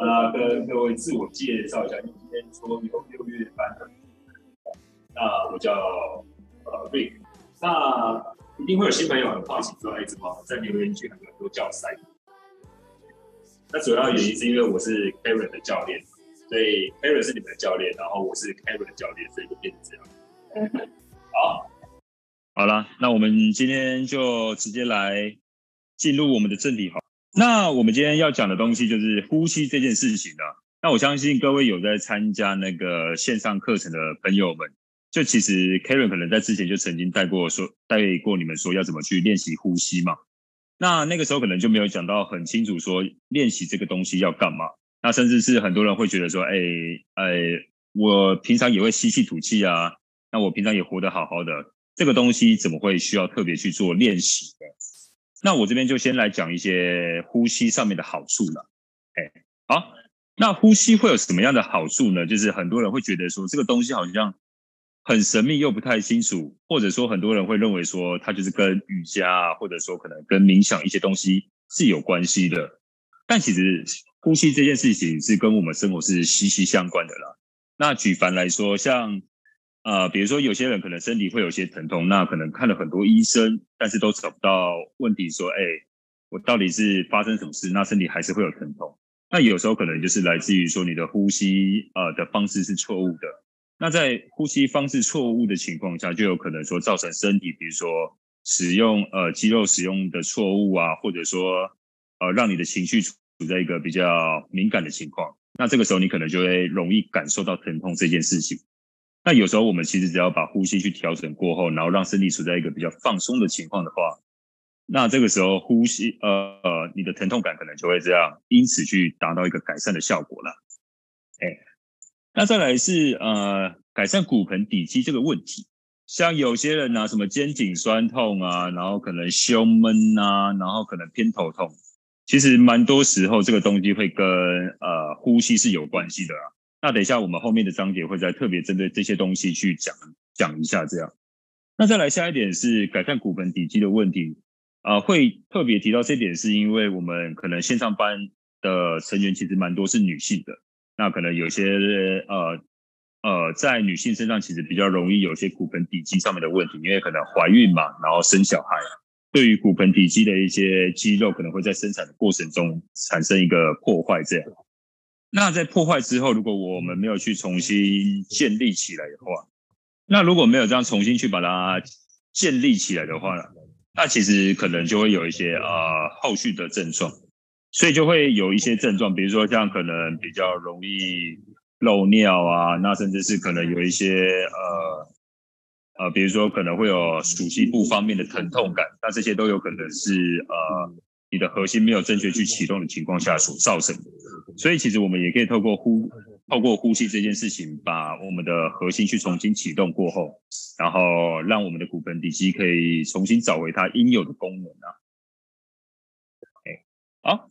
那跟各位自我介绍一下，因为今天说有六月班的，那我叫呃 Rick，那一定会有新朋友很好奇说，哎，怎么在留言区很多人都叫 Simon？那主要原因是因为我是 Karen 的教练，所以 Karen 是你们的教练，然后我是 Karen 的教练，所以就变成这样。好，好了，那我们今天就直接来进入我们的正题，好。那我们今天要讲的东西就是呼吸这件事情的。那我相信各位有在参加那个线上课程的朋友们，就其实 Karen 可能在之前就曾经带过说带过你们说要怎么去练习呼吸嘛。那那个时候可能就没有讲到很清楚说练习这个东西要干嘛。那甚至是很多人会觉得说，哎哎，我平常也会吸气吐气啊，那我平常也活得好好的，这个东西怎么会需要特别去做练习的？那我这边就先来讲一些呼吸上面的好处了。哎，好，那呼吸会有什么样的好处呢？就是很多人会觉得说这个东西好像很神秘又不太清楚，或者说很多人会认为说它就是跟瑜伽啊，或者说可能跟冥想一些东西是有关系的。但其实呼吸这件事情是跟我们生活是息息相关的啦。那举凡来说，像。啊、呃，比如说有些人可能身体会有些疼痛，那可能看了很多医生，但是都找不到问题，说，哎，我到底是发生什么事？那身体还是会有疼痛。那有时候可能就是来自于说你的呼吸呃的方式是错误的。那在呼吸方式错误的情况下，就有可能说造成身体，比如说使用呃肌肉使用的错误啊，或者说呃让你的情绪处在一个比较敏感的情况。那这个时候你可能就会容易感受到疼痛这件事情。那有时候我们其实只要把呼吸去调整过后，然后让身体处在一个比较放松的情况的话，那这个时候呼吸，呃呃，你的疼痛感可能就会这样，因此去达到一个改善的效果了。哎，那再来是呃改善骨盆底肌这个问题，像有些人啊，什么肩颈酸痛啊，然后可能胸闷啊，然后可能偏头痛，其实蛮多时候这个东西会跟呃呼吸是有关系的啊。那等一下，我们后面的章节会再特别针对这些东西去讲讲一下，这样。那再来下一点是改善骨盆底肌的问题啊、会特别提到这点，是因为我们可能线上班的成员其实蛮多是女性的，那可能有些呃呃在女性身上其实比较容易有些骨盆底肌上面的问题，因为可能怀孕嘛，然后生小孩，对于骨盆底肌的一些肌肉可能会在生产的过程中产生一个破坏，这样。那在破坏之后，如果我们没有去重新建立起来的话，那如果没有这样重新去把它建立起来的话，那其实可能就会有一些呃后续的症状，所以就会有一些症状，比如说像可能比较容易漏尿啊，那甚至是可能有一些呃呃，比如说可能会有属膝部方面的疼痛感，那这些都有可能是呃。你的核心没有正确去启动的情况下所造成的，所以其实我们也可以透过呼透过呼吸这件事情，把我们的核心去重新启动过后，然后让我们的骨盆底肌可以重新找回它应有的功能啊。好，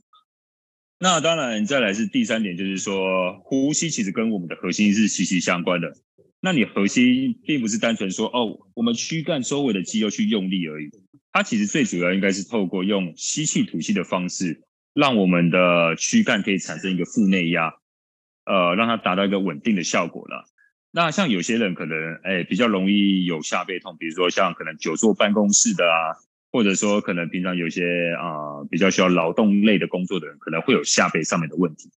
那当然再来是第三点，就是说呼吸其实跟我们的核心是息息相关的。那你核心并不是单纯说哦，我们躯干周围的肌肉去用力而已。它其实最主要应该是透过用吸气吐气的方式，让我们的躯干可以产生一个腹内压，呃，让它达到一个稳定的效果了。那像有些人可能哎比较容易有下背痛，比如说像可能久坐办公室的啊，或者说可能平常有些啊、比较需要劳动类的工作的人，可能会有下背上面的问题。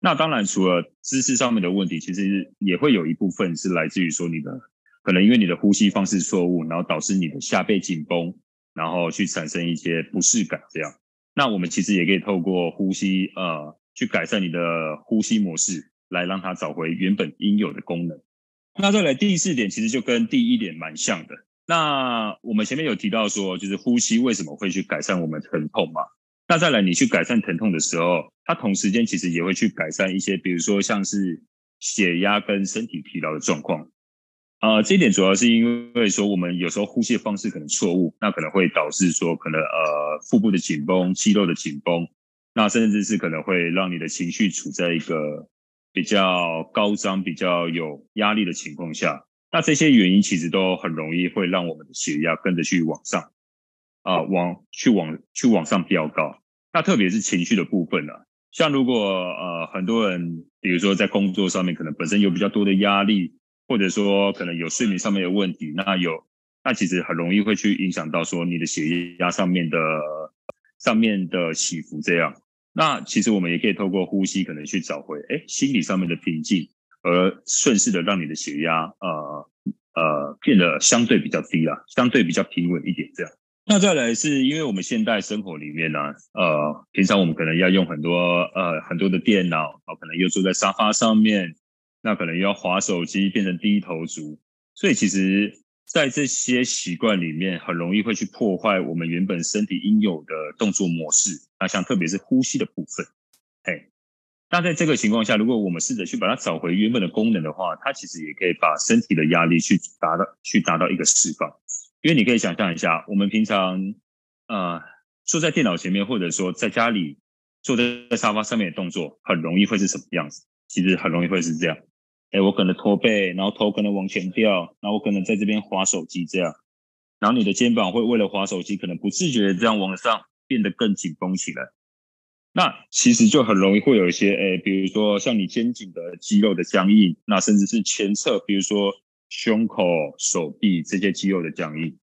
那当然除了姿势上面的问题，其实也会有一部分是来自于说你的可能因为你的呼吸方式错误，然后导致你的下背紧绷。然后去产生一些不适感，这样，那我们其实也可以透过呼吸，呃，去改善你的呼吸模式，来让它找回原本应有的功能。那再来第四点，其实就跟第一点蛮像的。那我们前面有提到说，就是呼吸为什么会去改善我们疼痛嘛？那再来你去改善疼痛的时候，它同时间其实也会去改善一些，比如说像是血压跟身体疲劳的状况。啊、呃，这一点主要是因为说我们有时候呼吸的方式可能错误，那可能会导致说可能呃腹部的紧绷、肌肉的紧绷，那甚至是可能会让你的情绪处在一个比较高涨、比较有压力的情况下。那这些原因其实都很容易会让我们的血压跟着去往上，啊、往去往去往上飙高。那特别是情绪的部分呢、啊，像如果呃很多人，比如说在工作上面可能本身有比较多的压力，或者说可能有睡眠上面的问题，那有那其实很容易会去影响到说你的血压上面的上面的起伏这样。那其实我们也可以透过呼吸，可能去找回哎心理上面的平静，而顺势的让你的血压呃呃变得相对比较低啦，相对比较平稳一点这样。那再来是因为我们现代生活里面呢，呃，平常我们可能要用很多呃很多的电脑，啊，可能又坐在沙发上面，那可能要滑手机，变成低头族，所以其实。在这些习惯里面，很容易会去破坏我们原本身体应有的动作模式。那像特别是呼吸的部分，哎，那在这个情况下，如果我们试着去把它找回原本的功能的话，它其实也可以把身体的压力去达到去达到一个释放。因为你可以想象一下，我们平常呃坐在电脑前面，或者说在家里坐在沙发上面的动作，很容易会是什么样子？其实很容易会是这样。哎，我可能驼背，然后头可能往前掉，然后我可能在这边滑手机这样，然后你的肩膀会为了滑手机，可能不自觉的这样往上变得更紧绷起来。那其实就很容易会有一些，哎，比如说像你肩颈的肌肉的僵硬，那甚至是前侧，比如说胸口、手臂这些肌肉的僵硬。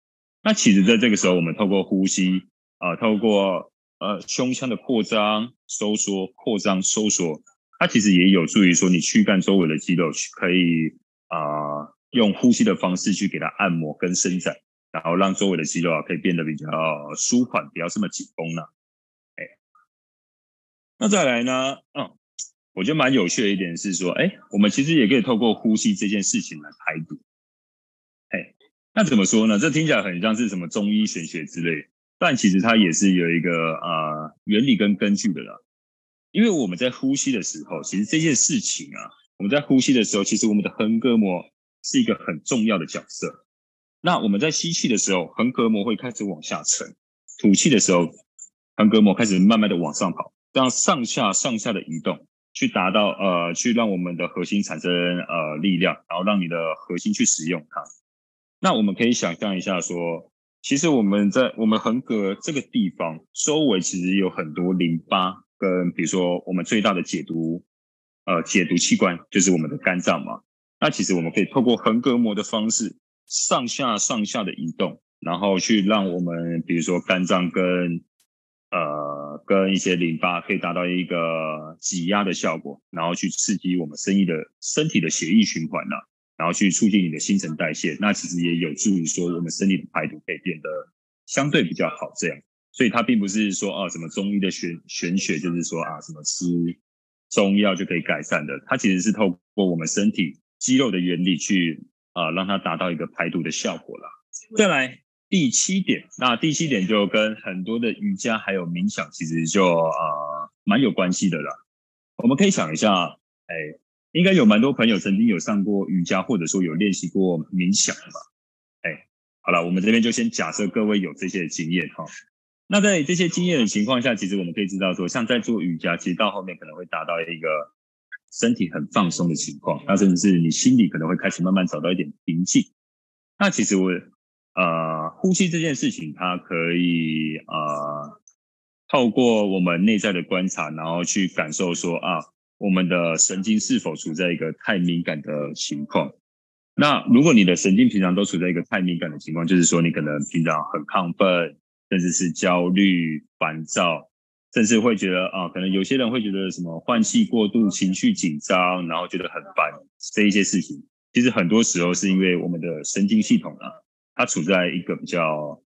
那其实在这个时候，我们透过呼吸啊、透过呃胸腔的扩张、收缩、扩张、收缩。它其实也有助于说，你躯干周围的肌肉可以啊、用呼吸的方式去给它按摩跟伸展，然后让周围的肌肉啊可以变得比较舒缓，不要这么紧绷了。哎，那再来呢？嗯，我觉得蛮有趣的一点是说，哎，我们其实也可以透过呼吸这件事情来排毒。哎，那怎么说呢？这听起来很像是什么中医玄学之类，但其实它也是有一个啊、原理跟根据的啦。因为我们在呼吸的时候，其实这件事情啊，我们在呼吸的时候，其实我们的横膈膜是一个很重要的角色。那我们在吸气的时候，横膈膜会开始往下沉；吐气的时候，横膈膜开始慢慢的往上跑，这样上下上下的移动，去达到呃，去让我们的核心产生呃力量，然后让你的核心去使用它。那我们可以想象一下说，其实我们在我们横膈这个地方周围，其实有很多淋巴。跟比如说，我们最大的解毒，呃，解毒器官就是我们的肝脏嘛。那其实我们可以透过横膈膜的方式，上下上下的移动，然后去让我们，比如说肝脏跟呃跟一些淋巴可以达到一个挤压的效果，然后去刺激我们身体的身体的血液循环呐，然后去促进你的新陈代谢。那其实也有助于说我们身体的排毒可以变得相对比较好，这样。所以它并不是说啊什么中医的玄玄学，就是说啊什么吃中药就可以改善的。它其实是透过我们身体肌肉的原理去啊让它达到一个排毒的效果啦。再来第七点，那第七点就跟很多的瑜伽还有冥想其实就啊蛮有关系的啦。我们可以想一下，哎，应该有蛮多朋友曾经有上过瑜伽，或者说有练习过冥想的吧？哎，好了，我们这边就先假设各位有这些经验哈。那在这些经验的情况下，其实我们可以知道说，像在做瑜伽，其实到后面可能会达到一个身体很放松的情况，那甚至是你心里可能会开始慢慢找到一点平静。那其实我呃，呼吸这件事情，它可以呃，透过我们内在的观察，然后去感受说啊，我们的神经是否处在一个太敏感的情况。那如果你的神经平常都处在一个太敏感的情况，就是说你可能平常很亢奋。甚至是焦虑、烦躁，甚至会觉得啊，可能有些人会觉得什么换气过度、情绪紧张，然后觉得很烦，这一些事情，其实很多时候是因为我们的神经系统啊，它处在一个比较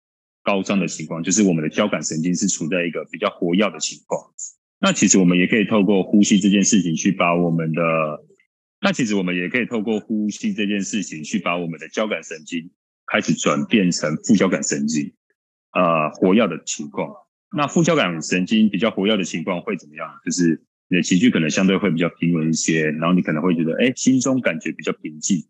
高张的情况，就是我们的交感神经是处在一个比较活跃的情况。那其实我们也可以透过呼吸这件事情去把我们的，那其实我们也可以透过呼吸这件事情去把我们的交感神经开始转变成副交感神经。呃，活跃的情况，那副交感神经比较活跃的情况会怎么样？就是你的情绪可能相对会比较平稳一些，然后你可能会觉得，哎，心中感觉比较平静。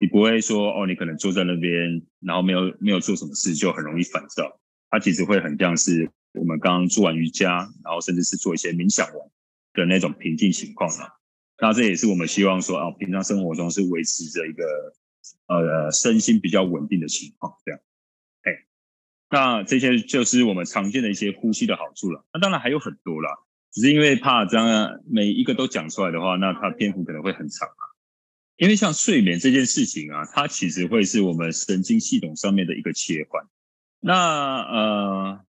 你不会说，哦，你可能坐在那边，然后没有没有做什么事，就很容易烦躁。它其实会很像是我们刚刚做完瑜伽，然后甚至是做一些冥想的那种平静情况了。那这也是我们希望说，啊，平常生活中是维持着一个呃身心比较稳定的情况，这样。那这些就是我们常见的一些呼吸的好处了。那当然还有很多啦，只是因为怕这样每一个都讲出来的话，那它篇幅可能会很长啊。因为像睡眠这件事情啊，它其实会是我们神经系统上面的一个切换。那呃，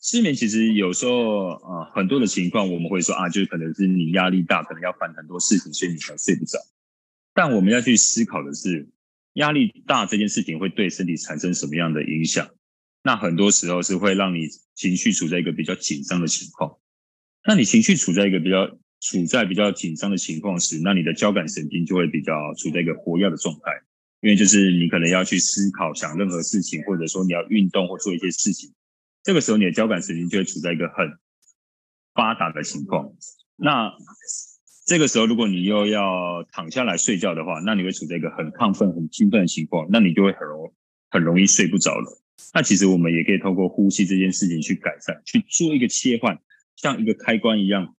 失眠其实有时候呃很多的情况，我们会说啊，就是可能是你压力大，可能要烦很多事情，所以你才睡不着。但我们要去思考的是，压力大这件事情会对身体产生什么样的影响？那很多时候是会让你情绪处在一个比较紧张的情况。那你情绪处在一个比较处在比较紧张的情况时，那你的交感神经就会比较处在一个活跃的状态，因为就是你可能要去思考、想任何事情，或者说你要运动或做一些事情，这个时候你的交感神经就会处在一个很发达的情况。那这个时候，如果你又要躺下来睡觉的话，那你会处在一个很亢奋、很兴奋的情况，那你就会很容很容易睡不着了。那其实我们也可以透过呼吸这件事情去改善，去做一个切换，像一个开关一样。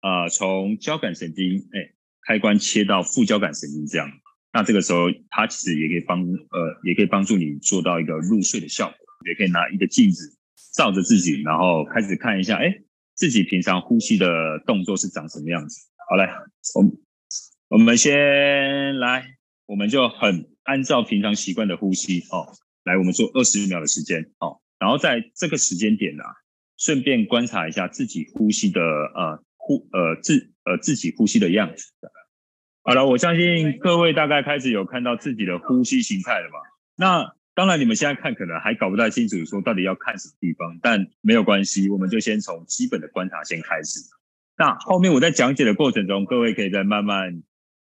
啊、从交感神经哎开关切到副交感神经这样，那这个时候它其实也可以帮呃也可以帮助你做到一个入睡的效果。也可以拿一个镜子照着自己，然后开始看一下，哎，自己平常呼吸的动作是长什么样子。好来，我们我们先来，我们就很按照平常习惯的呼吸哦，来我们做二十秒的时间哦，然后在这个时间点呢、啊，顺便观察一下自己呼吸的呃。呼呃自呃自己呼吸的样子。好了，我相信各位大概开始有看到自己的呼吸形态了吧？那当然，你们现在看可能还搞不太清楚，说到底要看什么地方，但没有关系，我们就先从基本的观察先开始。那后面我在讲解的过程中，各位可以再慢慢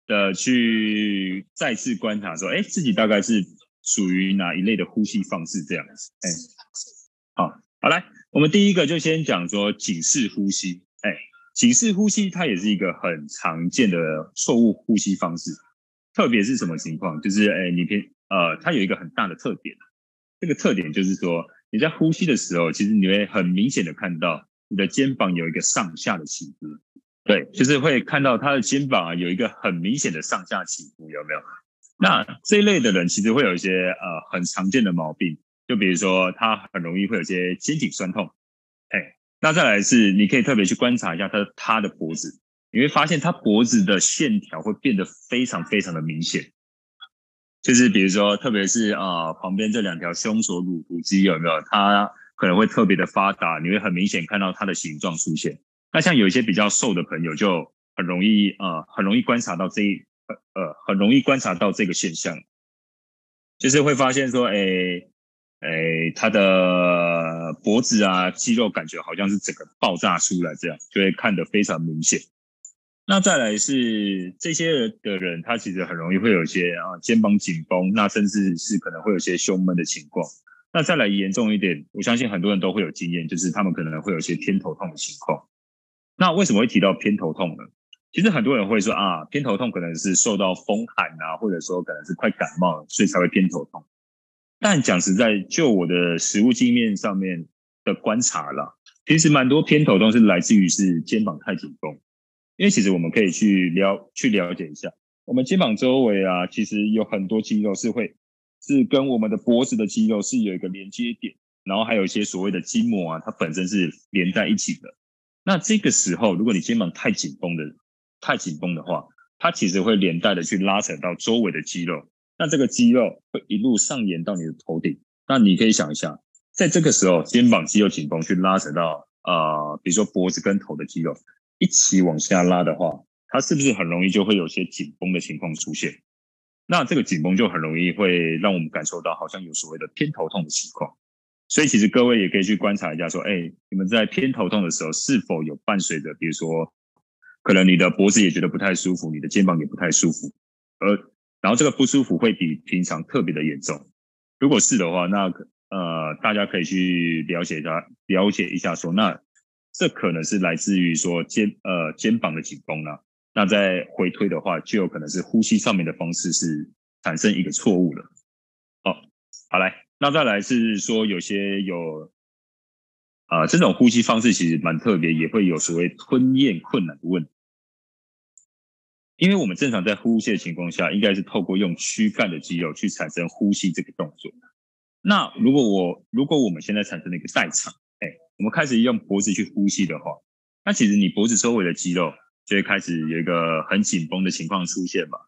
的去再次观察，说，哎，自己大概是属于哪一类的呼吸方式这样子？哎，好，好来，我们第一个就先讲说警示呼吸，哎。警示呼吸，它也是一个很常见的错误呼吸方式，特别是什么情况？就是，哎，你平呃，它有一个很大的特点，这个特点就是说，你在呼吸的时候，其实你会很明显的看到你的肩膀有一个上下的起伏，对，就是会看到他的肩膀啊有一个很明显的上下起伏，有没有？那这一类的人其实会有一些呃很常见的毛病，就比如说他很容易会有些肩颈酸痛，哎。那再来是，你可以特别去观察一下他他的脖子，你会发现他脖子的线条会变得非常非常的明显，就是比如说，特别是啊、旁边这两条胸锁乳突肌有没有？它可能会特别的发达，你会很明显看到它的形状出现。那像有一些比较瘦的朋友，就很容易啊、呃，很容易观察到这一呃，很容易观察到这个现象，就是会发现说，哎。哎，他的脖子啊，肌肉感觉好像是整个爆炸出来，这样就会看得非常明显。那再来是这些的人，他其实很容易会有一些啊肩膀紧绷，那甚至是可能会有些胸闷的情况。那再来严重一点，我相信很多人都会有经验，就是他们可能会有一些偏头痛的情况。那为什么会提到偏头痛呢？其实很多人会说啊，偏头痛可能是受到风寒啊，或者说可能是快感冒，所以才会偏头痛。但讲实在，就我的实务经验上面的观察啦，其实蛮多偏头痛是来自于是肩膀太紧绷。因为其实我们可以去了去了解一下，我们肩膀周围啊，其实有很多肌肉是会是跟我们的脖子的肌肉是有一个连接点，然后还有一些所谓的筋膜啊，它本身是连在一起的。那这个时候，如果你肩膀太紧绷的太紧绷的话，它其实会连带的去拉扯到周围的肌肉。那这个肌肉会一路上延到你的头顶，那你可以想一下，在这个时候，肩膀肌肉紧绷去拉扯到呃，比如说脖子跟头的肌肉一起往下拉的话，它是不是很容易就会有些紧绷的情况出现？那这个紧绷就很容易会让我们感受到好像有所谓的偏头痛的情况。所以其实各位也可以去观察一下，说，哎，你们在偏头痛的时候是否有伴随着，比如说，可能你的脖子也觉得不太舒服，你的肩膀也不太舒服，而然后这个不舒服会比平常特别的严重，如果是的话，那呃大家可以去了解一下，了解一下说，那这可能是来自于说肩呃肩膀的紧绷了。那再回推的话，就有可能是呼吸上面的方式是产生一个错误了。好，好来，那再来是说有些有啊、呃、这种呼吸方式其实蛮特别，也会有所谓吞咽困难的问题。因为我们正常在呼吸的情况下，应该是透过用躯干的肌肉去产生呼吸这个动作。那如果我如果我们现在产生了一个代偿，哎，我们开始用脖子去呼吸的话，那其实你脖子周围的肌肉就会开始有一个很紧绷的情况出现嘛。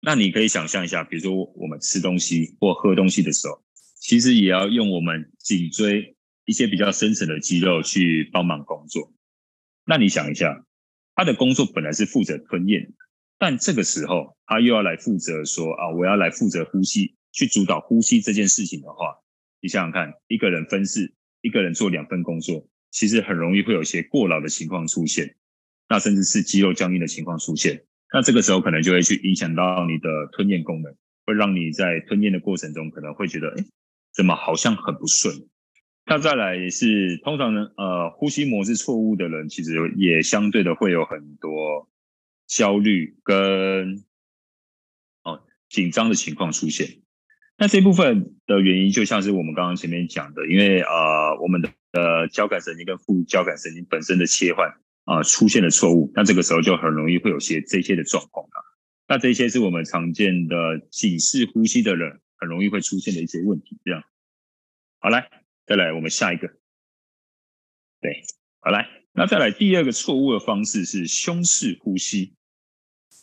那你可以想象一下，比如说我们吃东西或喝东西的时候，其实也要用我们颈椎一些比较深层的肌肉去帮忙工作。那你想一下，他的工作本来是负责吞咽，但这个时候他又要来负责说啊，我要来负责呼吸，去主导呼吸这件事情的话，你想想看，一个人分饰，一个人做两份工作，其实很容易会有一些过劳的情况出现，那甚至是肌肉僵硬的情况出现。那这个时候可能就会去影响到你的吞咽功能，会让你在吞咽的过程中可能会觉得，哎，怎么好像很不顺？那再来也是通常呢，呃，呼吸模式错误的人，其实也相对的会有很多焦虑跟哦紧张的情况出现。那这部分的原因就像是我们刚刚前面讲的，因为呃我们的呃交感神经跟副交感神经本身的切换。啊，出现了错误，那这个时候就很容易会有些这些的状况了。那这些是我们常见的警示呼吸的人很容易会出现的一些问题。这样，好来，再来我们下一个。对，好来，那再来第二个错误的方式是胸式呼吸。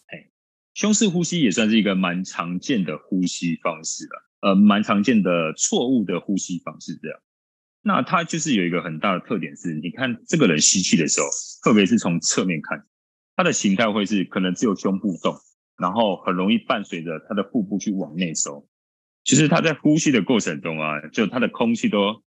哎，胸式呼吸也算是一个蛮常见的呼吸方式了，呃，蛮常见的错误的呼吸方式这样。那它就是有一个很大的特点是，你看这个人吸气的时候，特别是从侧面看，他的形态会是可能只有胸部动，然后很容易伴随着他的腹部去往内收。其实他在呼吸的过程中啊，就他的空气都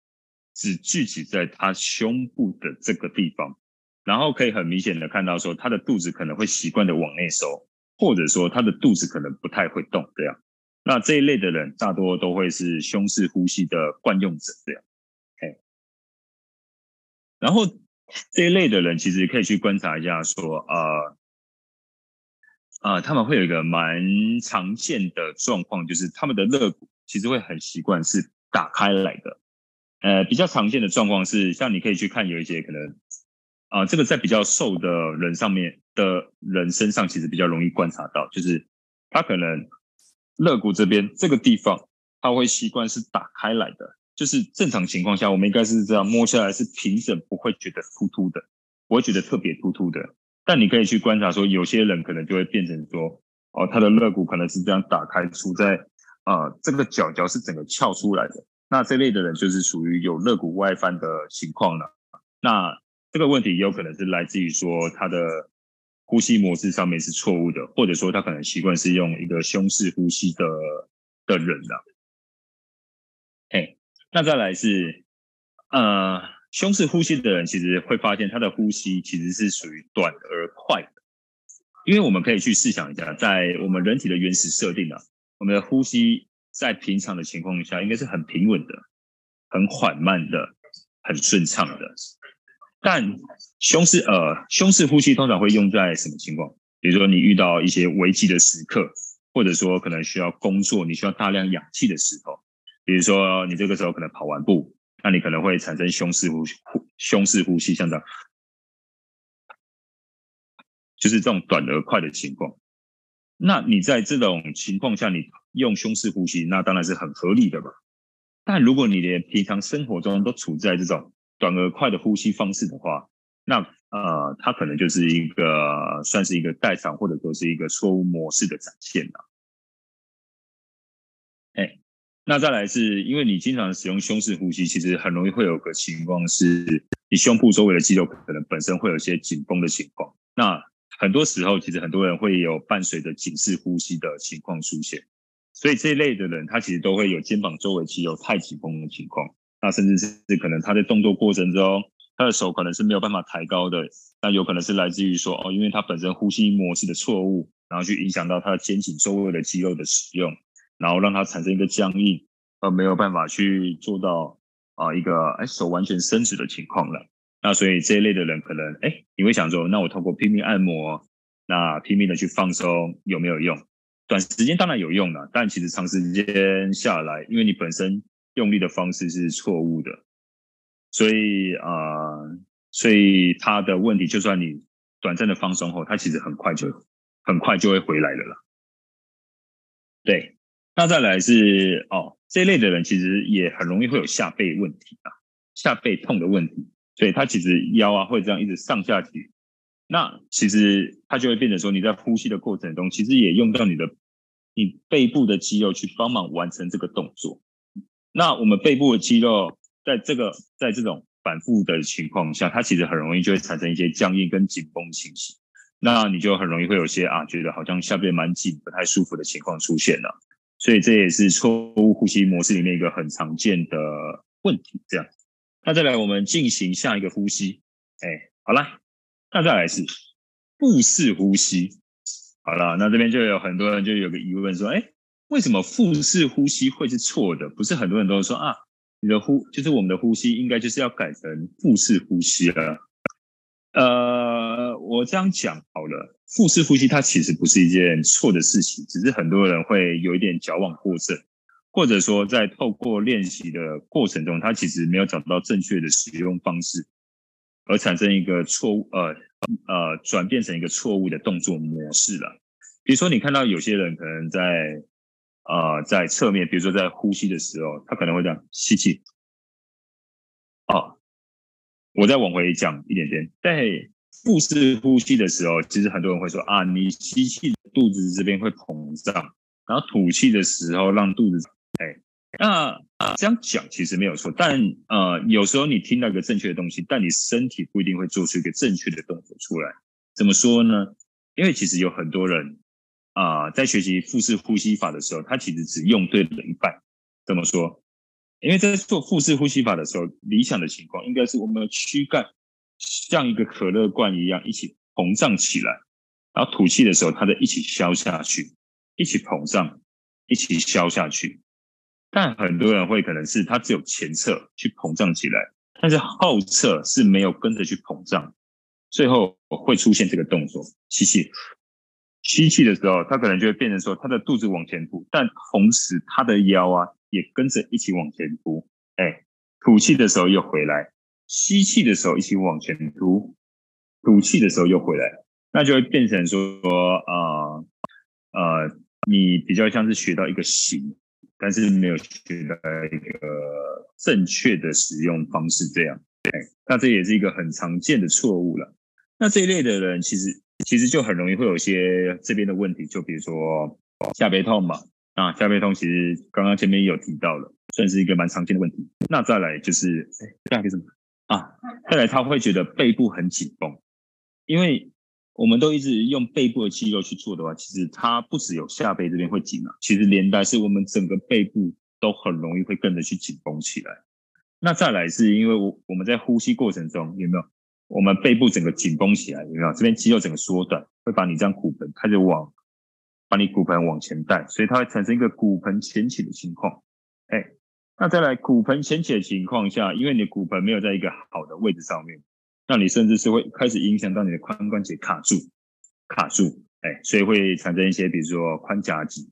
只聚集在他胸部的这个地方，然后可以很明显的看到说，他的肚子可能会习惯的往内收，或者说他的肚子可能不太会动这样。那这一类的人大多都会是胸式呼吸的惯用者这样。然后这一类的人其实可以去观察一下，说，呃，呃，他们会有一个蛮常见的状况，就是他们的肋骨其实会很习惯是打开来的。呃，比较常见的状况是，像你可以去看有一些可能，啊、这个在比较瘦的人上面的人身上，其实比较容易观察到，就是他可能肋骨这边这个地方，他会习惯是打开来的。就是正常情况下，我们应该是这样摸下来是平整，不会觉得突突的，不会觉得特别突突的。但你可以去观察说，有些人可能就会变成说，哦，他的肋骨可能是这样打开，处在啊、这个角角是整个翘出来的。那这类的人就是属于有肋骨外翻的情况了。那这个问题有可能是来自于说他的呼吸模式上面是错误的，或者说他可能习惯是用一个胸式呼吸的的人了。嘿。那再来是，呃，胸式呼吸的人其实会发现他的呼吸其实是属于短而快的，因为我们可以去试想一下，在我们人体的原始设定啊，我们的呼吸在平常的情况下应该是很平稳的、很缓慢的、很顺畅的，但胸式呃胸式呼吸通常会用在什么情况？比如说你遇到一些危机的时刻，或者说可能需要工作，你需要大量氧气的时候。比如说，你这个时候可能跑完步，那你可能会产生胸式呼吸，胸式呼吸，像这样，就是这种短而快的情况。那你在这种情况下，你用胸式呼吸，那当然是很合理的吧？但如果你连平常生活中都处在这种短而快的呼吸方式的话，那呃，它可能就是一个算是一个代偿，或者说是一个错误模式的展现了。哎。那再来是因为你经常使用胸式呼吸，其实很容易会有个情况是，你胸部周围的肌肉可能本身会有一些紧绷的情况。那很多时候，其实很多人会有伴随着颈式呼吸的情况出现。所以这一类的人，他其实都会有肩膀周围肌肉太紧绷的情况。那甚至是可能他在动作过程中，他的手可能是没有办法抬高的。那有可能是来自于说，哦，因为他本身呼吸模式的错误，然后去影响到他的肩颈周围的肌肉的使用。然后让它产生一个僵硬，而没有办法去做到啊、一个哎手完全伸直的情况了。那所以这一类的人可能哎你会想说，那我透过拼命按摩，那拼命的去放松有没有用？短时间当然有用了，但其实长时间下来，因为你本身用力的方式是错误的，所以啊、所以他的问题，就算你短暂的放松后，他其实很快就很快就会回来了啦。对。那再来是哦，这一类的人其实也很容易会有下背问题啊，下背痛的问题。所以它其实腰啊会这样一直上下提。那其实它就会变成说，你在呼吸的过程中，其实也用到你的你背部的肌肉去帮忙完成这个动作。那我们背部的肌肉在这个在这种反复的情况下，它其实很容易就会产生一些僵硬跟紧绷情形。那你就很容易会有些啊，觉得好像下背蛮紧、不太舒服的情况出现了。所以这也是错误呼吸模式里面一个很常见的问题。这样，那再来我们进行下一个呼吸。哎，好了。那再来是腹式呼吸，好了，那这边就有很多人就有个疑问说，哎，为什么腹式呼吸会是错的？不是很多人都说啊，你的呼就是我们的呼吸应该就是要改成腹式呼吸了。呃，我这样讲好了，腹式呼吸它其实不是一件错的事情，只是很多人会有一点矫枉过正，或者说在透过练习的过程中，他其实没有找到正确的使用方式。而产生一个错误，呃呃，转变成一个错误的动作模式了。比如说，你看到有些人可能在呃在侧面，比如说在呼吸的时候，他可能会这样吸气。哦，我再往回讲一点点，在腹式呼吸的时候，其实很多人会说啊，你吸气肚子这边会膨胀，然后吐气的时候让肚子哎。那啊，这样讲其实没有错，但呃，有时候你听到一个正确的东西，但你身体不一定会做出一个正确的动作出来。怎么说呢？因为其实有很多人啊、在学习腹式呼吸法的时候，他其实只用对了一半。怎么说？因为在做腹式呼吸法的时候，理想的情况应该是我们的躯干像一个可乐罐一样一起膨胀起来，然后吐气的时候，它的一起消下去，一起膨胀，一起消下去。但很多人会可能是他只有前侧去膨胀起来，但是后侧是没有跟着去膨胀，最后会出现这个动作：吸气，吸气的时候，他可能就会变成说他的肚子往前凸，但同时他的腰啊也跟着一起往前凸。哎，吐气的时候又回来，吸气的时候一起往前凸，吐气的时候又回来，那就会变成说，呃呃，你比较像是学到一个形。但是没有学到一个正确的使用方式，这样，对，那这也是一个很常见的错误了。那这一类的人，其实其实就很容易会有一些这边的问题，就比如说下背痛嘛，啊，下背痛其实刚刚前面有提到了，算是一个蛮常见的问题。那再来就是，哎，下一个什么啊？再来他会觉得背部很紧绷，因为。我们都一直用背部的肌肉去做的话，其实它不只有下背这边会紧啊，其实连带是我们整个背部都很容易会跟着去紧绷起来。那再来是因为我我们在呼吸过程中有没有，我们背部整个紧绷起来有没有？这边肌肉整个缩短，会把你这样骨盆开始往，把你骨盆往前带，所以它会产生一个骨盆前倾的情况。哎，那再来骨盆前倾的情况下，因为你的骨盆没有在一个好的位置上面。那你甚至是会开始影响到你的髋关节卡住，卡住，哎，所以会产生一些，比如说髋夹肌。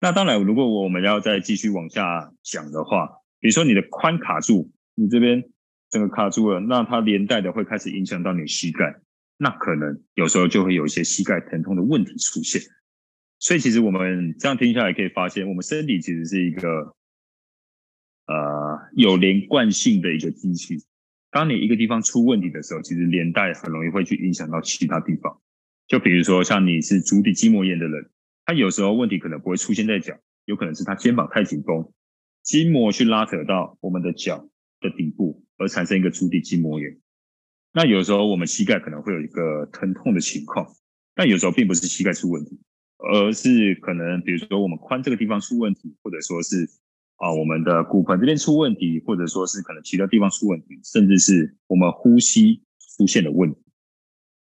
那当然，如果我们要再继续往下讲的话，比如说你的髋卡住，你这边整个卡住了，那它连带的会开始影响到你膝盖，那可能有时候就会有一些膝盖疼痛的问题出现。所以其实我们这样听下来可以发现，我们身体其实是一个呃有连贯性的一个机器。当你一个地方出问题的时候，其实连带很容易会去影响到其他地方。就比如说，像你是足底筋膜炎的人，他有时候问题可能不会出现在脚，有可能是他肩膀太紧绷，筋膜去拉扯到我们的脚的底部，而产生一个足底筋膜炎。那有时候我们膝盖可能会有一个疼痛的情况，但有时候并不是膝盖出问题，而是可能比如说我们髋这个地方出问题，或者说是。啊，我们的骨盆这边出问题，或者说是可能其他地方出问题，甚至是我们呼吸出现了问题。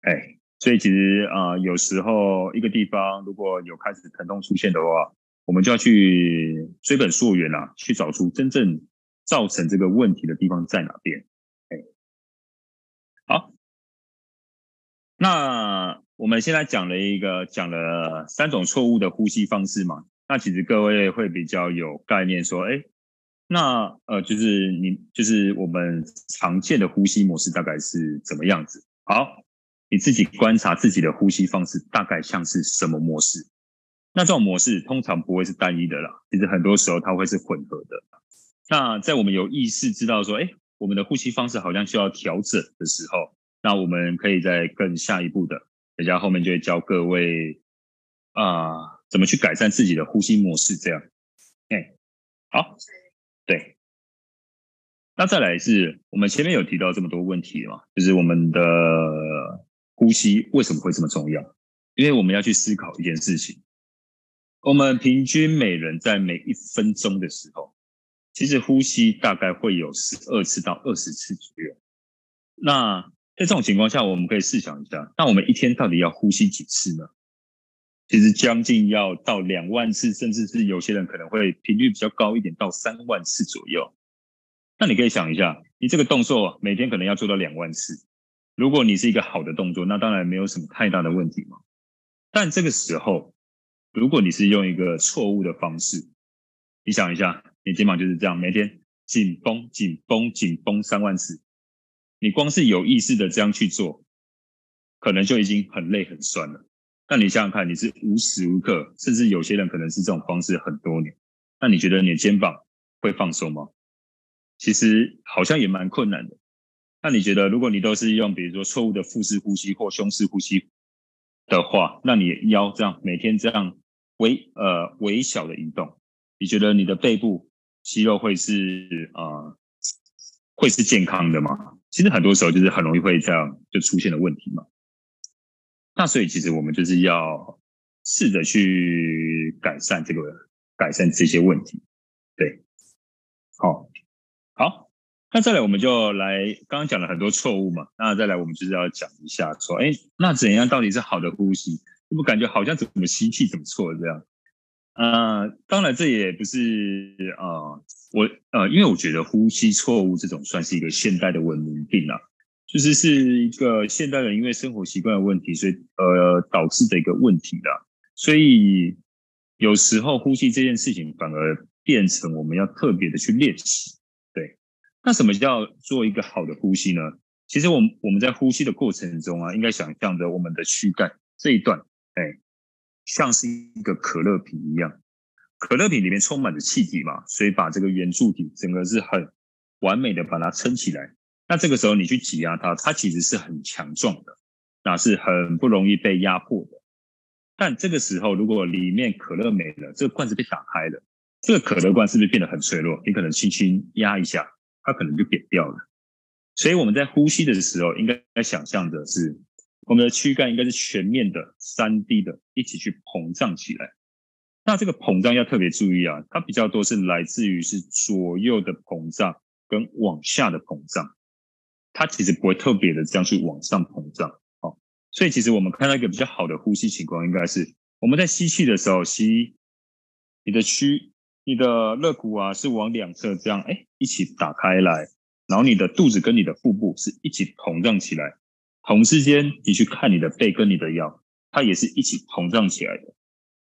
哎，所以其实啊，有时候一个地方如果有开始疼痛出现的话，我们就要去追本溯源啊，去找出真正造成这个问题的地方在哪边。哎，好，那我们现在讲了一个，讲了三种错误的呼吸方式嘛。那其实各位会比较有概念，说，哎，那呃，就是你就是我们常见的呼吸模式大概是怎么样子？好，你自己观察自己的呼吸方式大概像是什么模式？那这种模式通常不会是单一的啦，其实很多时候它会是混合的。那在我们有意识知道说，哎，我们的呼吸方式好像需要调整的时候，那我们可以再更下一步的，等下后面就会教各位啊、怎么去改善自己的呼吸模式，这样。哎，好，对。那再来是我们前面有提到这么多问题嘛，就是我们的呼吸为什么会这么重要？因为我们要去思考一件事情，我们平均每人在每一分钟的时候，其实呼吸大概会有十二次到二十次左右。那在这种情况下，我们可以试想一下，那我们一天到底要呼吸几次呢？其实将近要到两万次，甚至是有些人可能会频率比较高一点，到三万次左右。那你可以想一下，你这个动作每天可能要做到两万次。如果你是一个好的动作，那当然没有什么太大的问题嘛。但这个时候，如果你是用一个错误的方式，你想一下，你肩膀就是这样，每天紧绷、紧绷、紧绷三万次。你光是有意识的这样去做，可能就已经很累很酸了。那你想想看，你是无时无刻，甚至有些人可能是这种方式很多年，那你觉得你的肩膀会放松吗？其实好像也蛮困难的。那你觉得，如果你都是用比如说错误的腹式呼吸或胸式呼吸的话，那你腰这样每天这样微呃微小的移动，你觉得你的背部肌肉会是啊、呃、会是健康的吗？其实很多时候就是很容易会这样就出现了问题嘛。那所以其实我们就是要试着去改善这个改善这些问题，对，好。好，那再来我们就来，刚刚讲了很多错误嘛，那再来我们就是要讲一下说，哎，那怎样到底是好的呼吸？我感觉好像怎么吸气怎么错这样。呃，当然这也不是啊、我呃，因为我觉得呼吸错误这种算是一个现代的文明病啊，就是是一个现代人因为生活习惯的问题，所以呃导致的一个问题啦。所以有时候呼吸这件事情反而变成我们要特别的去练习。对那什么叫做一个好的呼吸呢？其实我们我们在呼吸的过程中啊，应该想象着我们的躯干这一段，哎，像是一个可乐瓶一样，可乐瓶里面充满着气体嘛，所以把这个圆柱体整个是很完美的把它撑起来。那这个时候你去挤压它，它其实是很强壮的，那是很不容易被压迫的。但这个时候如果里面可乐没了，这个罐子被打开了，这个可乐罐是不是变得很脆弱？你可能轻轻压一下。它可能就扁掉了，所以我们在呼吸的时候，应该想象的是，我们的躯干应该是全面的、三 D 的，一起去膨胀起来。那这个膨胀要特别注意啊，它比较多是来自于是左右的膨胀跟往下的膨胀，它其实不会特别的这样去往上膨胀。好，所以其实我们看到一个比较好的呼吸情况，应该是我们在吸气的时候，吸你的躯。你的肋骨啊是往两侧这样哎一起打开来，然后你的肚子跟你的腹部是一起膨胀起来，同时间你去看你的背跟你的腰，它也是一起膨胀起来的。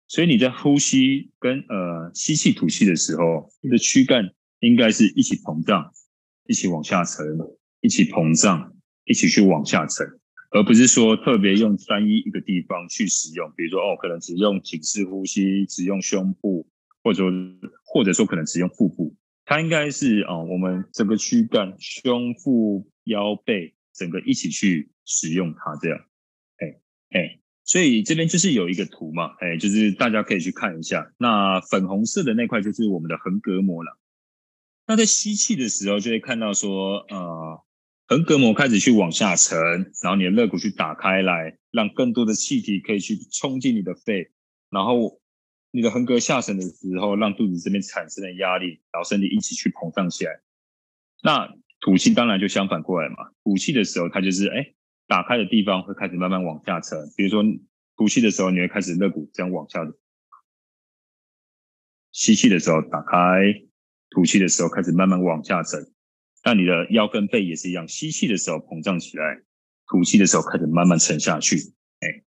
所以你在呼吸跟呃吸气吐气的时候，你的躯干应该是一起膨胀，一起往下沉，一起膨胀，一起去往下沉，而不是说特别用单一一个地方去使用，比如说哦可能只用颈式呼吸，只用胸部。或者说，或者说可能只用腹部，它应该是啊、哦，我们整个躯干、胸腹、腰背，整个一起去使用它这样。哎哎，所以这边就是有一个图嘛，哎，就是大家可以去看一下。那粉红色的那块就是我们的横膈膜了。那在吸气的时候，就会看到说，呃，横膈膜开始去往下沉，然后你的肋骨去打开来，让更多的气体可以去冲进你的肺，然后。你的横膈下沉的时候，让肚子这边产生了压力，然后身体一起去膨胀起来。那吐气当然就相反过来嘛，吐气的时候，它就是哎，打开的地方会开始慢慢往下沉。比如说吐气的时候，你会开始肋骨这样往下的；吸气的时候打开，吐气的时候开始慢慢往下沉。那你的腰跟背也是一样，吸气的时候膨胀起来，吐气的时候开始慢慢沉下去。哎。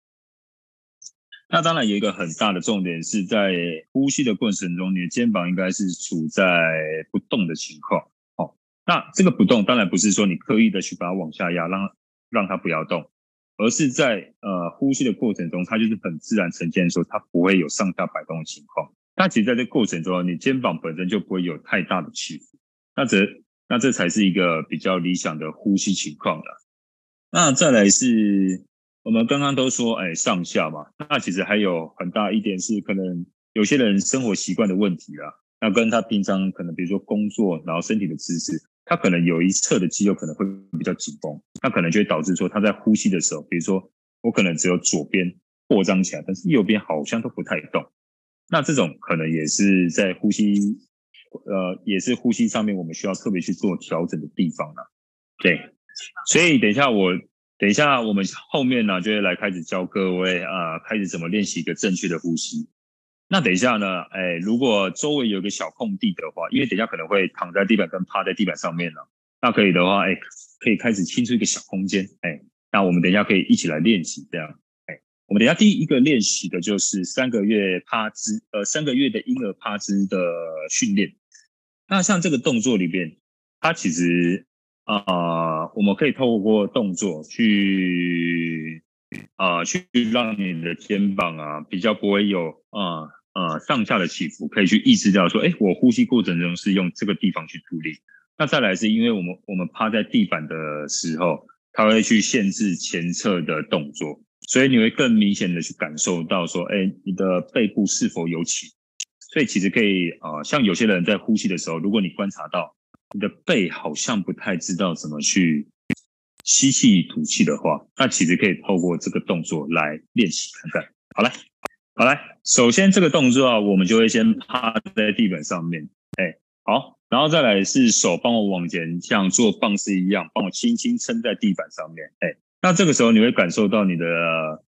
那当然有一个很大的重点是在呼吸的过程中，你的肩膀应该是处在不动的情况。哦，那这个不动当然不是说你刻意的去把它往下压，让让它不要动，而是在呃呼吸的过程中，它就是很自然呈现的时候它不会有上下摆动的情况。那其实在这过程中，你肩膀本身就不会有太大的起伏。那则那这才是一个比较理想的呼吸情况了。那再来是我们刚刚都说，哎，上下嘛，那其实还有很大一点是可能有些人生活习惯的问题啊，那跟他平常可能比如说工作，然后身体的姿势，他可能有一侧的肌肉可能会比较紧绷，那可能就会导致说他在呼吸的时候，比如说我可能只有左边扩张起来，但是右边好像都不太动。那这种可能也是在呼吸，呃，也是呼吸上面我们需要特别去做调整的地方了。对，所以等一下我，等一下我们后面呢就会来开始教各位啊，开始怎么练习一个正确的呼吸。那等一下呢，哎，如果周围有个小空地的话，因为等一下可能会躺在地板跟趴在地板上面了，那可以的话，哎，可以开始清出一个小空间，哎，那我们等一下可以一起来练习这样。我们等一下第一个练习的就是三个月趴姿，呃，三个月的婴儿趴姿的训练。那像这个动作里边，它其实啊、我们可以透过动作去啊、去让你的肩膀啊比较不会有啊呃，呃上下的起伏，可以去意识到说，哎，我呼吸过程中是用这个地方去助力。那再来是因为我们我们趴在地板的时候，它会去限制前侧的动作。所以你会更明显的去感受到说，哎，你的背部是否有起？所以其实可以啊、呃，像有些人在呼吸的时候，如果你观察到你的背好像不太知道怎么去吸气吐气的话，那其实可以透过这个动作来练习看看。好来，好来，首先这个动作啊，我们就会先趴在地板上面，哎，好，然后再来是手帮我往前，像做棒式一样，帮我轻轻撑在地板上面，哎。那这个时候你会感受到你的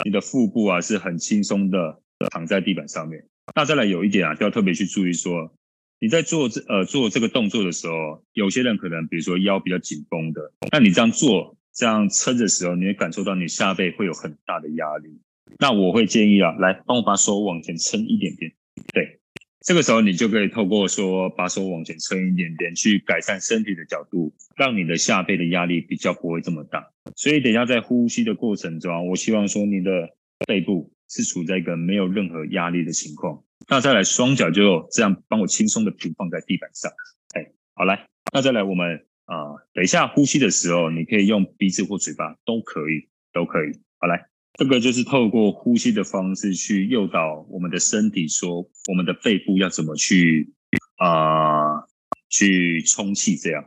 你的腹部啊是很轻松的躺在地板上面。那再来有一点啊，就要特别去注意说，你在做这呃做这个动作的时候，有些人可能比如说腰比较紧绷的，那你这样做这样撑的时候，你会感受到你下背会有很大的压力。那我会建议啊，来帮我把手往前撑一点点，对。这个时候，你就可以透过说把手往前撑一点点，去改善身体的角度，让你的下背的压力比较不会这么大。所以，等一下在呼吸的过程中，我希望说你的背部是处在一个没有任何压力的情况。那再来，双脚就这样帮我轻松的平放在地板上。哎，好来，那再来我们啊、等一下呼吸的时候，你可以用鼻子或嘴巴都可以，都可以。好来。这个就是透过呼吸的方式去诱导我们的身体，说我们的背部要怎么去啊、去充气这样。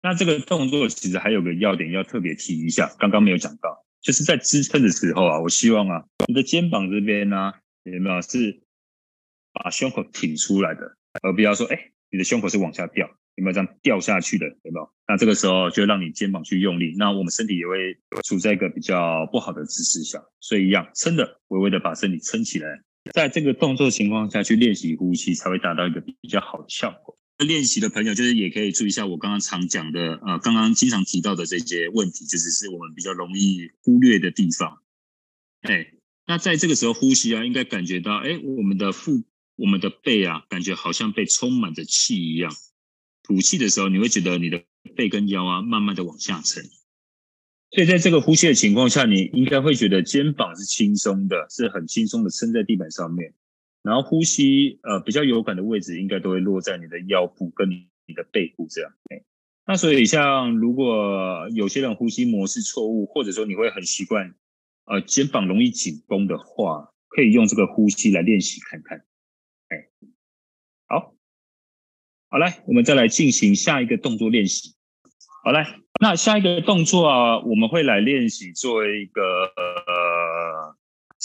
那这个动作其实还有个要点要特别提一下，刚刚没有讲到，就是在支撑的时候啊，我希望啊，你的肩膀这边呢、有没有是把胸口挺出来的，而不要说哎，你的胸口是往下掉。有没有这样掉下去的？有没有？那这个时候就让你肩膀去用力，那我们身体也会处在一个比较不好的姿势下，所以一样撑的，微微的把身体撑起来，在这个动作情况下去练习呼吸，才会达到一个比较好的效果。练习的朋友就是也可以注意一下我刚刚常讲的，呃，刚刚经常提到的这些问题，这只是我们比较容易忽略的地方。哎，那在这个时候呼吸啊，应该感觉到，哎，我们的腹、我们的背啊，感觉好像被充满着气一样。吐气的时候，你会觉得你的背跟腰啊，慢慢的往下沉。所以在这个呼吸的情况下，你应该会觉得肩膀是轻松的，是很轻松的撑在地板上面。然后呼吸，呃，比较有感的位置，应该都会落在你的腰部跟你的背部这样。哎那所以像如果有些人呼吸模式错误，或者说你会很习惯，呃，肩膀容易紧绷的话，可以用这个呼吸来练习看看。哎，好。好，来，我们再来进行下一个动作练习。好，来，那下一个动作啊，我们会来练习做一个呃，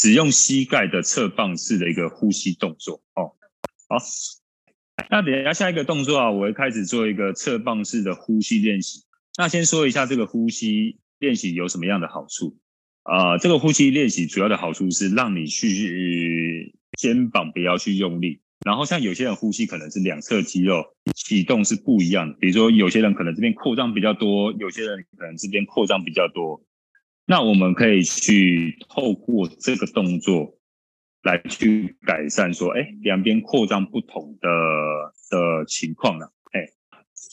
只用膝盖的侧棒式的一个呼吸动作。哦，好，那等一下下一个动作啊，我会开始做一个侧棒式的呼吸练习。那先说一下这个呼吸练习有什么样的好处啊？这个呼吸练习主要的好处是让你去肩膀不要去用力。然后像有些人呼吸可能是两侧肌肉启动是不一样的，比如说有些人可能这边扩张比较多，有些人可能这边扩张比较多。那我们可以去透过这个动作来去改善说，哎，两边扩张不同的的情况了。哎，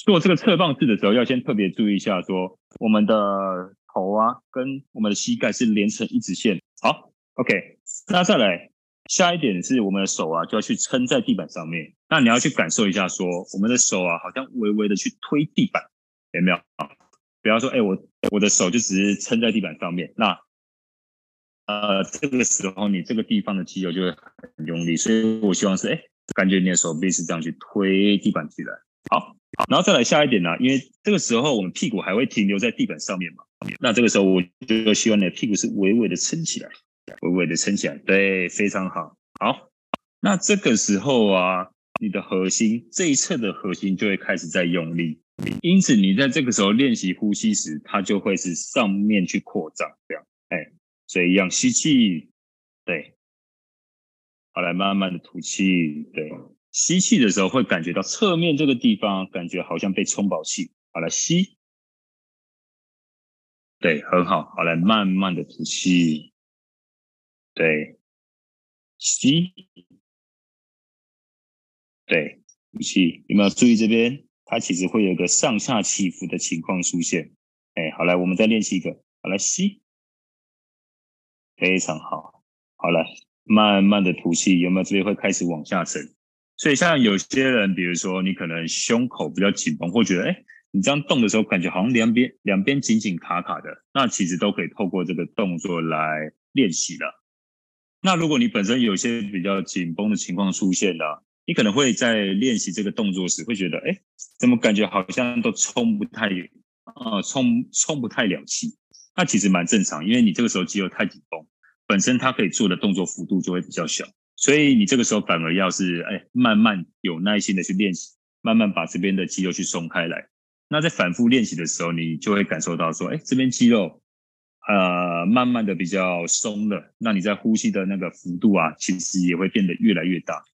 做这个侧放式的时候，要先特别注意一下说，我们的头啊跟我们的膝盖是连成一直线。好，OK，那再来。下一点是我们的手啊，就要去撑在地板上面。那你要去感受一下说，说我们的手啊，好像微微的去推地板，有没有比方说，哎，我我的手就只是撑在地板上面，那呃，这个时候你这个地方的肌肉就会很用力，所以我希望是，哎，感觉你的手臂是这样去推地板起来。好，然后再来下一点呢，因为这个时候我们屁股还会停留在地板上面嘛，那这个时候我就希望你的屁股是微微的撑起来。微微的撑起来，对，非常好。好，那这个时候啊，你的核心这一侧的核心就会开始在用力，因此你在这个时候练习呼吸时，它就会是上面去扩张，这样，哎，所以一样吸气，对，好，来慢慢的吐气，对，吸气的时候会感觉到侧面这个地方感觉好像被充饱气，好，来吸，对，很好，好，来慢慢的吐气。对，吸，对，呼气，有没有注意这边？它其实会有一个上下起伏的情况出现。哎，好，来，我们再练习一个，好，来吸，非常好，好来，慢慢的吐气，有没有这边会开始往下沉？所以像有些人，比如说你可能胸口比较紧绷，或觉得哎，你这样动的时候感觉好像两边两边紧紧卡卡的，那其实都可以透过这个动作来练习了。那如果你本身有些比较紧绷的情况出现了，你可能会在练习这个动作时会觉得，哎，怎么感觉好像都充不太，呃，充充不太了气？那其实蛮正常，因为你这个时候肌肉太紧绷，本身它可以做的动作幅度就会比较小，所以你这个时候反而要是，哎，慢慢有耐心的去练习，慢慢把这边的肌肉去松开来。那在反复练习的时候，你就会感受到说，哎，这边肌肉。呃，慢慢的比较松了，那你在呼吸的那个幅度啊，其实也会变得越来越大。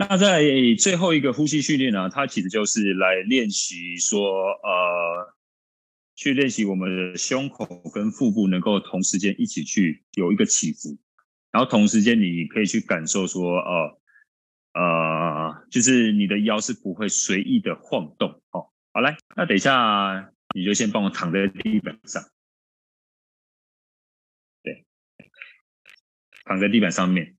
那在最后一个呼吸训练呢，它其实就是来练习说，呃，去练习我们的胸口跟腹部能够同时间一起去有一个起伏，然后同时间你可以去感受说，呃，呃，就是你的腰是不会随意的晃动。哦，好来，那等一下你就先帮我躺在地板上。对躺在地板上面，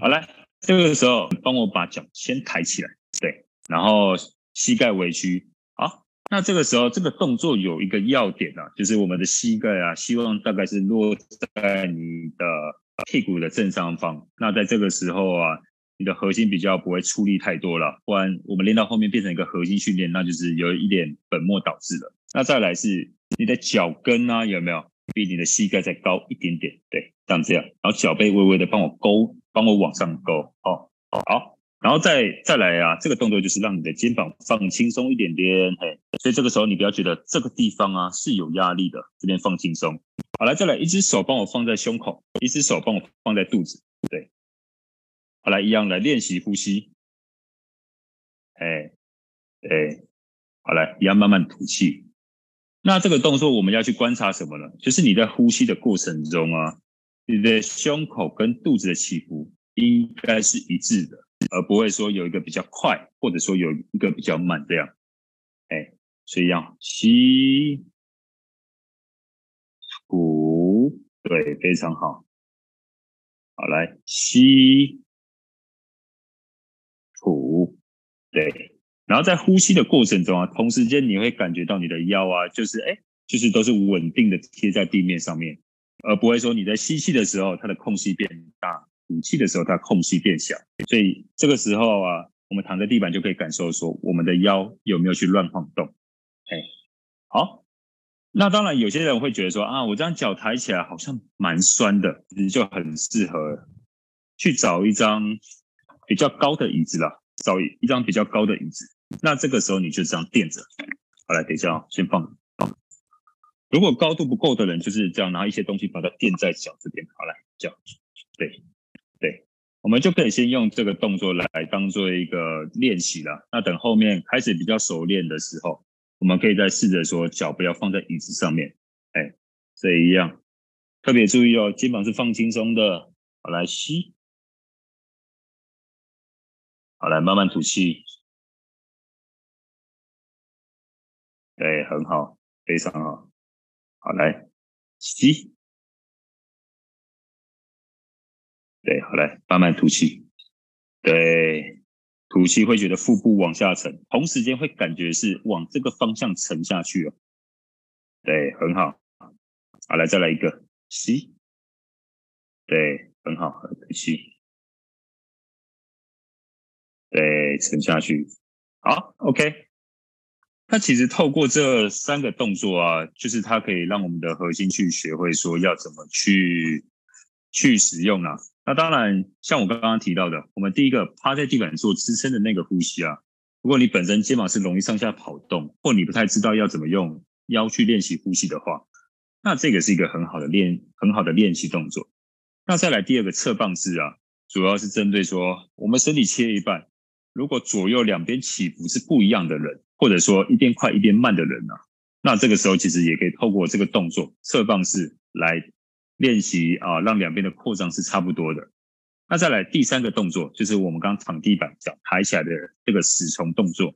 好来，这个时候帮我把脚先抬起来，对，然后膝盖微屈，好，那这个时候这个动作有一个要点啊，就是我们的膝盖啊，希望大概是落在你的屁股的正上方。那在这个时候啊，你的核心比较不会出力太多了，不然我们练到后面变成一个核心训练，那就是有一点本末倒置了。那再来是你的脚跟啊，有没有？比你的膝盖再高一点点，对，像这样，然后脚背微微的帮我勾，帮我往上勾，哦，好，然后再再来啊，这个动作就是让你的肩膀放轻松一点点，嘿，所以这个时候你不要觉得这个地方啊是有压力的，这边放轻松，好，来再来，一只手帮我放在胸口，一只手帮我放在肚子，对，好，来一样来练习呼吸，哎，对，好，来一样慢慢吐气。那这个动作我们要去观察什么呢？就是你在呼吸的过程中啊，你的胸口跟肚子的起伏应该是一致的，而不会说有一个比较快，或者说有一个比较慢这样。哎，所以要吸、吐，对，非常好。好，来吸、吐，对。然后在呼吸的过程中啊，同时间你会感觉到你的腰啊，就是哎，就是都是稳定的贴在地面上面，而不会说你在吸气的时候它的空隙变大，吐气的时候它空隙变小。所以这个时候啊，我们躺在地板就可以感受说我们的腰有没有去乱晃动。哎，好，那当然有些人会觉得说啊，我这样脚抬起来好像蛮酸的，其实就很适合去找一张比较高的椅子了，找一张比较高的椅子。那这个时候你就这样垫着，好，来，等一下哦，先放。如果高度不够的人，就是这样拿一些东西把它垫在脚这边。好，来，脚，对对，我们就可以先用这个动作来当做一个练习了。那等后面开始比较熟练的时候，我们可以再试着说脚不要放在椅子上面，哎，这一样，特别注意哦，肩膀是放轻松的。好，来吸，好，来慢慢吐气。对，很好，非常好。好，来吸，对，好来，慢慢吐气。对，吐气会觉得腹部往下沉，同时间会感觉是往这个方向沉下去哦。对，很好。好，来再来一个吸。对，很好，吐气。对，沉下去。好，OK。那其实透过这三个动作啊，就是它可以让我们的核心去学会说要怎么去去使用啊。那当然，像我刚刚提到的，我们第一个趴在地板做支撑的那个呼吸啊，如果你本身肩膀是容易上下跑动，或你不太知道要怎么用腰去练习呼吸的话，那这个是一个很好的练很好的练习动作。那再来第二个侧棒式啊，主要是针对说我们身体切一半，如果左右两边起伏是不一样的人。或者说一边快一边慢的人呢、啊，那这个时候其实也可以透过这个动作侧放式来练习啊，让两边的扩张是差不多的。那再来第三个动作，就是我们刚躺地板脚抬起来的这个死虫动作，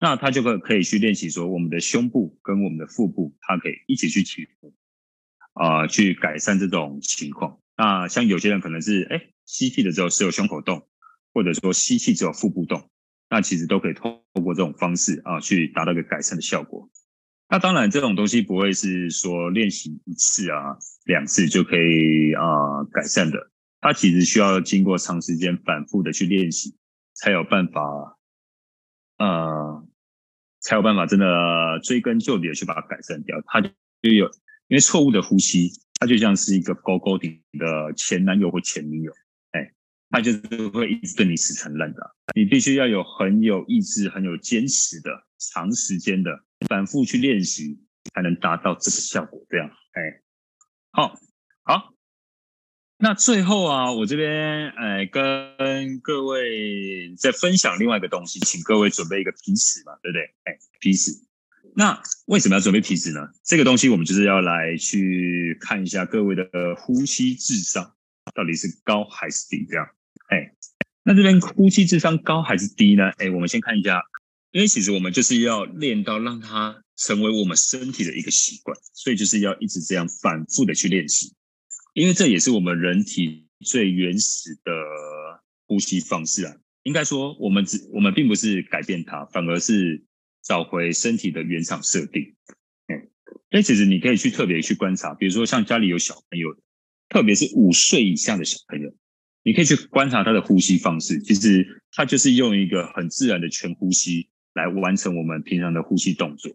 那它就可可以去练习说我们的胸部跟我们的腹部，它可以一起去起伏啊，去改善这种情况。那像有些人可能是哎吸气的时候只有胸口动，或者说吸气只有腹部动。那其实都可以透过这种方式啊，去达到一个改善的效果。那当然，这种东西不会是说练习一次啊、两次就可以啊改善的。它其实需要经过长时间反复的去练习，才有办法，呃，才有办法真的追根究底的去把它改善掉。它就有，因为错误的呼吸，它就像是一个勾勾顶的前男友或前女友。他就是会一直对你死缠烂打，你必须要有很有意志、很有坚持的、长时间的反复去练习，才能达到这个效果。这样，哎，好，好。那最后啊，我这边哎跟各位再分享另外一个东西，请各位准备一个皮尺嘛，对不对？哎，皮尺。那为什么要准备皮尺呢？这个东西我们就是要来去看一下各位的呼吸智商到底是高还是低，这样。哎，那这边呼吸智商高还是低呢？哎，我们先看一下，因为其实我们就是要练到让它成为我们身体的一个习惯，所以就是要一直这样反复的去练习，因为这也是我们人体最原始的呼吸方式啊。应该说，我们只我们并不是改变它，反而是找回身体的原厂设定。哎，哎，其实你可以去特别去观察，比如说像家里有小朋友的，特别是五岁以下的小朋友。你可以去观察他的呼吸方式，其实他就是用一个很自然的全呼吸来完成我们平常的呼吸动作。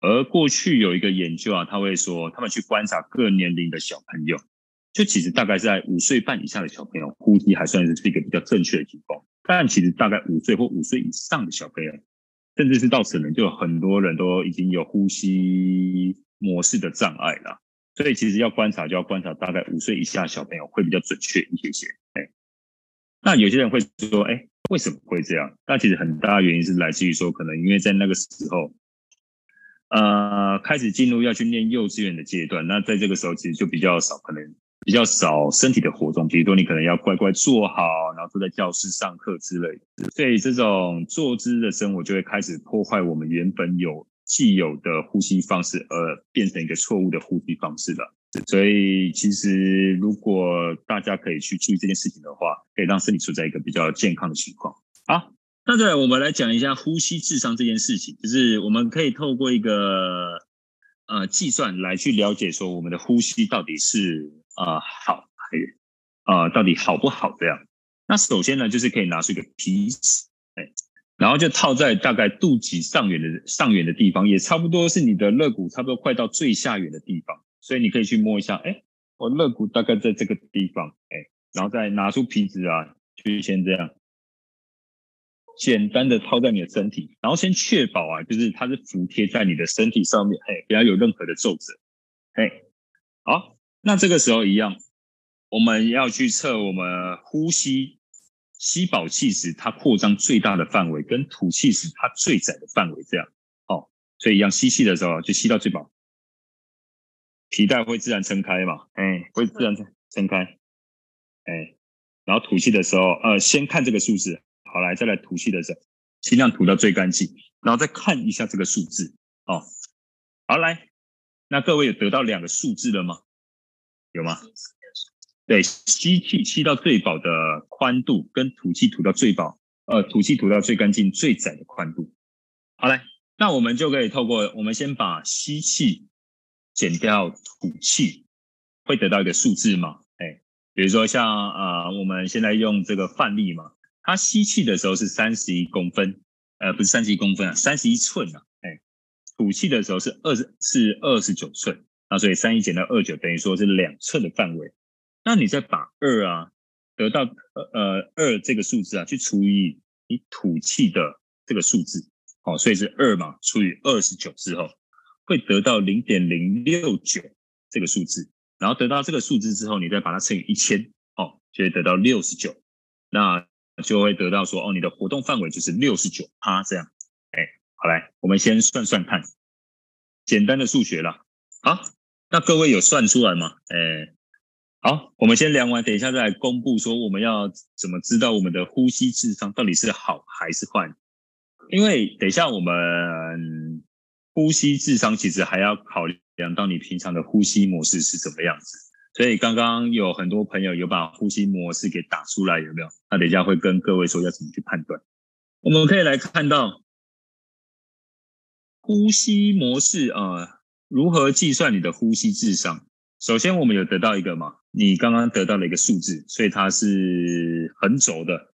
而过去有一个研究啊，他会说，他们去观察各年龄的小朋友，就其实大概在五岁半以下的小朋友，呼吸还算是一个比较正确的情况。但其实大概五岁或五岁以上的小朋友，甚至是到成人，就有很多人都已经有呼吸模式的障碍了。所以其实要观察，就要观察大概五岁以下小朋友会比较准确一些些。哎，那有些人会说，哎，为什么会这样？那其实很大的原因是来自于说，可能因为在那个时候，呃，开始进入要去念幼稚园的阶段，那在这个时候其实就比较少，可能比较少身体的活动，比如说你可能要乖乖坐好，然后坐在教室上课之类的。所以这种坐姿的生活就会开始破坏我们原本有。既有的呼吸方式，而变成一个错误的呼吸方式了。所以，其实如果大家可以去注意这件事情的话，可以让身体处在一个比较健康的情况。好，那再来我们来讲一下呼吸智商这件事情，就是我们可以透过一个呃计算来去了解说我们的呼吸到底是、呃、好还是啊到底好不好这样。那首先呢，就是可以拿出一个皮尺，哎。然后就套在大概肚脐上缘的上缘的地方，也差不多是你的肋骨差不多快到最下缘的地方，所以你可以去摸一下，哎，我肋骨大概在这个地方，哎，然后再拿出皮尺啊，就先这样简单的套在你的身体，然后先确保啊，就是它是服贴在你的身体上面，哎，不要有任何的皱褶，哎，好，那这个时候一样，我们要去测我们呼吸。吸饱气时，它扩张最大的范围，跟吐气时它最窄的范围，这样，哦，所以一样吸气的时候就吸到最饱，皮带会自然撑开嘛，哎，会自然撑撑开，哎，然后吐气的时候，呃，先看这个数字，好来，再来吐气的时候，尽量吐到最干净，然后再看一下这个数字，哦，好来，那各位有得到两个数字了吗？有吗？对，吸气吸到最饱的宽度，跟吐气吐到最饱，呃，吐气吐到最干净、最窄的宽度。好嘞，那我们就可以透过，我们先把吸气减掉吐气，会得到一个数字嘛？哎，比如说像呃，我们现在用这个范例嘛，它吸气的时候是三十一公分，呃，不是三十一公分啊，三十一寸啊，哎，吐气的时候是二十，是二十九寸，那所以三一减到二九等于说是两寸的范围。那你再把二啊得到呃呃二这个数字啊去除以你吐气的这个数字，好，所以是二嘛除以二十九之后会得到零点零六九这个数字，然后得到这个数字之后，你再把它乘以一千，哦，就会得到六十九，那就会得到说哦，你的活动范围就是六十九趴这样，哎，好来，我们先算算看，简单的数学啦，好，那各位有算出来吗？哎。好，我们先量完，等一下再来公布说我们要怎么知道我们的呼吸智商到底是好还是坏？因为等一下我们呼吸智商其实还要考量到你平常的呼吸模式是怎么样子。所以刚刚有很多朋友有把呼吸模式给打出来，有没有？那等一下会跟各位说要怎么去判断。我们可以来看到呼吸模式啊，如何计算你的呼吸智商？首先我们有得到一个嘛。你刚刚得到了一个数字，所以它是横轴的，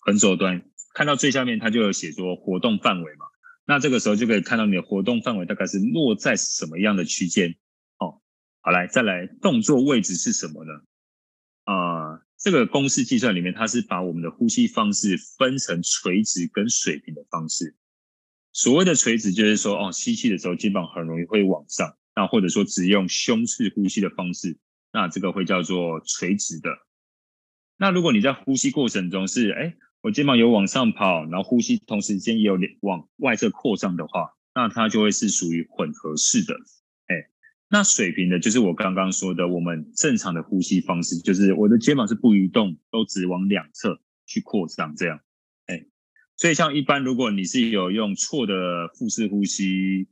横轴端看到最下面，它就有写说活动范围嘛。那这个时候就可以看到你的活动范围大概是落在什么样的区间。哦，好来，再来动作位置是什么呢？啊、这个公式计算里面，它是把我们的呼吸方式分成垂直跟水平的方式。所谓的垂直就是说，哦，吸气的时候肩膀很容易会往上，那或者说只用胸式呼吸的方式。那这个会叫做垂直的。那如果你在呼吸过程中是，哎，我肩膀有往上跑，然后呼吸同时间也有往外侧扩张的话，那它就会是属于混合式的。哎，那水平的，就是我刚刚说的，我们正常的呼吸方式，就是我的肩膀是不移动，都只往两侧去扩张这样。哎，所以像一般，如果你是有用错的腹式呼吸，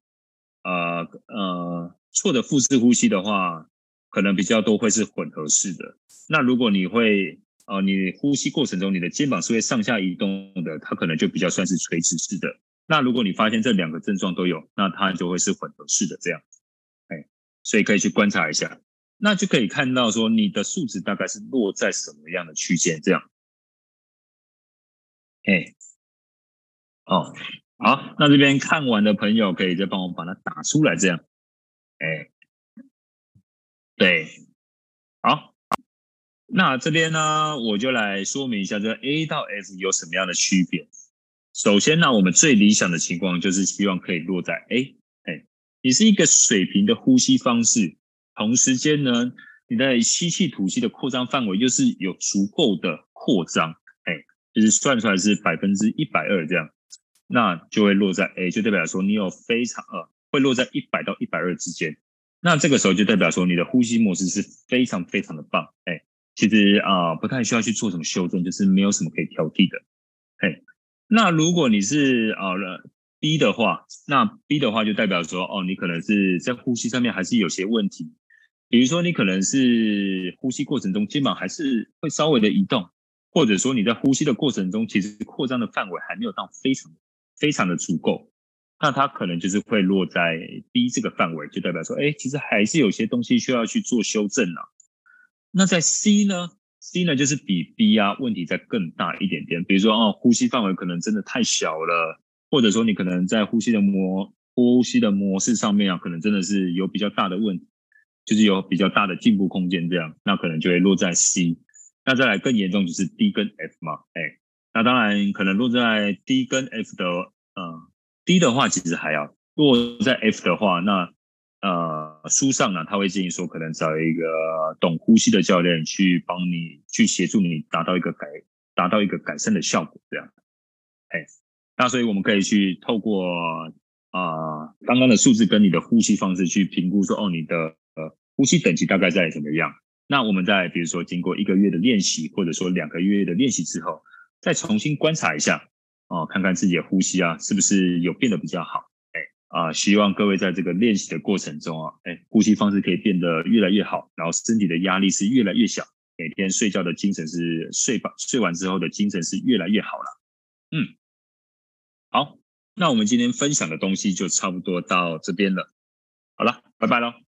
呃呃，错的腹式呼吸的话。可能比较多会是混合式的。那如果你会，呃，你呼吸过程中你的肩膀是会上下移动的，它可能就比较算是垂直式的。那如果你发现这两个症状都有，那它就会是混合式的这样。哎，所以可以去观察一下，那就可以看到说你的数值大概是落在什么样的区间这样。哎，哦，好，那这边看完的朋友可以再帮我把它打出来这样。哎。对，好，那这边呢，我就来说明一下，这 A 到 F 有什么样的区别。首先呢，我们最理想的情况就是希望可以落在 A，哎，你是一个水平的呼吸方式，同时间呢，你的吸气吐气的扩张范围又是有足够的扩张，哎，就是算出来是百分之一百二这样，那就会落在 A，就代表说你有非常呃，会落在一百到一百二之间。那这个时候就代表说你的呼吸模式是非常非常的棒，哎，其实啊、不太需要去做什么修正，就是没有什么可以挑剔的，哎，那如果你是啊、呃、B 的话，那 B 的话就代表说哦，你可能是在呼吸上面还是有些问题，比如说你可能是呼吸过程中肩膀还是会稍微的移动，或者说你在呼吸的过程中其实扩张的范围还没有到非常非常的足够。那它可能就是会落在 B 这个范围，就代表说，哎，其实还是有些东西需要去做修正了。那在 C 呢？C 呢，就是比 B 啊问题再更大一点点。比如说，哦，呼吸范围可能真的太小了，或者说你可能在呼吸的模呼吸的模式上面啊，可能真的是有比较大的问题，就是有比较大的进步空间这样，那可能就会落在 C。那再来更严重就是 D 跟 F 嘛，哎，那当然可能落在 D 跟 F 的，嗯。D 的话其实还要，落在 F 的话，那呃书上呢他会建议说，可能找一个懂呼吸的教练去帮你去协助你达到一个改达到一个改善的效果，这样。哎，那所以我们可以去透过啊、刚刚的数字跟你的呼吸方式去评估说，哦你的呃呼吸等级大概在怎么样？那我们在比如说经过一个月的练习，或者说两个月的练习之后，再重新观察一下。哦，看看自己的呼吸啊，是不是有变得比较好？哎，啊、希望各位在这个练习的过程中啊，哎，呼吸方式可以变得越来越好，然后身体的压力是越来越小，每天睡觉的精神是睡饱睡完之后的精神是越来越好了。嗯，好，那我们今天分享的东西就差不多到这边了。好了，拜拜喽。